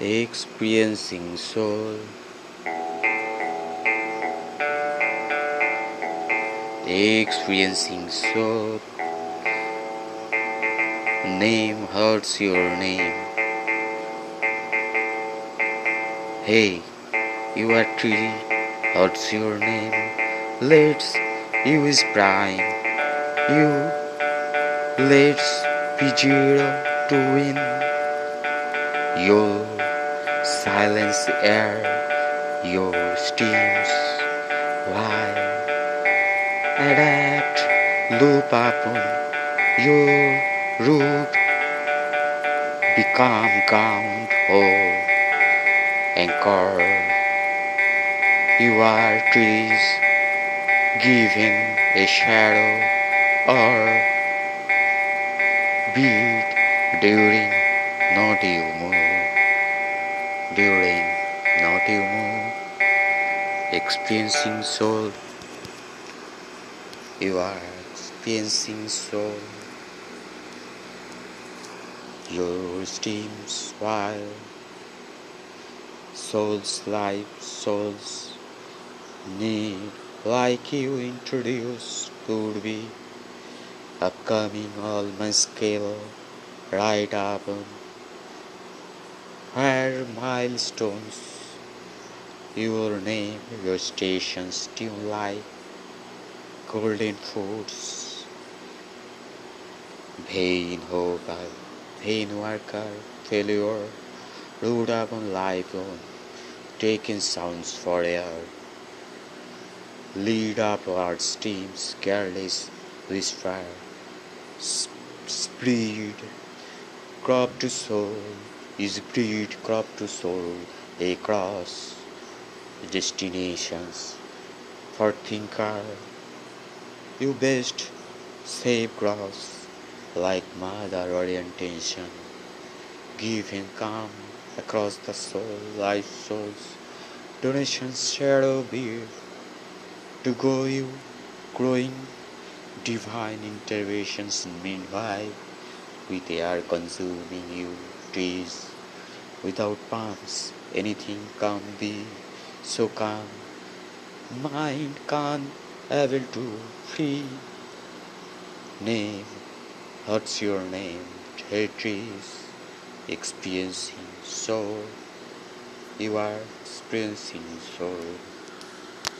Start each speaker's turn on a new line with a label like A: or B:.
A: experiencing soul. Experiencing soul. Name hurts your name. Hey you are tree hurts your name. Let's you is prime. You let's be zero to win. Your silence air your steams why adapt loop upon your root become count or anchor you are trees giving a shadow or beat during not you move during not you move experiencing soul. You are experiencing soul. Your steams while soul's life souls need like you introduce could be upcoming all my skill right up on milestones. Your name your station still like golden foods vain hope vain worker failure root upon life on taking sounds for air. Lead upwards steams careless whisper spread crop to soul is breed crop to soul across destinations. For thinker you best save grass like mother orientation. Give him calm across the soul life souls donations shadow beard to go you growing. Divine interventions meanwhile with air consuming you trees without palms anything can be so calm mind can't able to free. Name what's your name trees experiencing soul. You are experiencing soul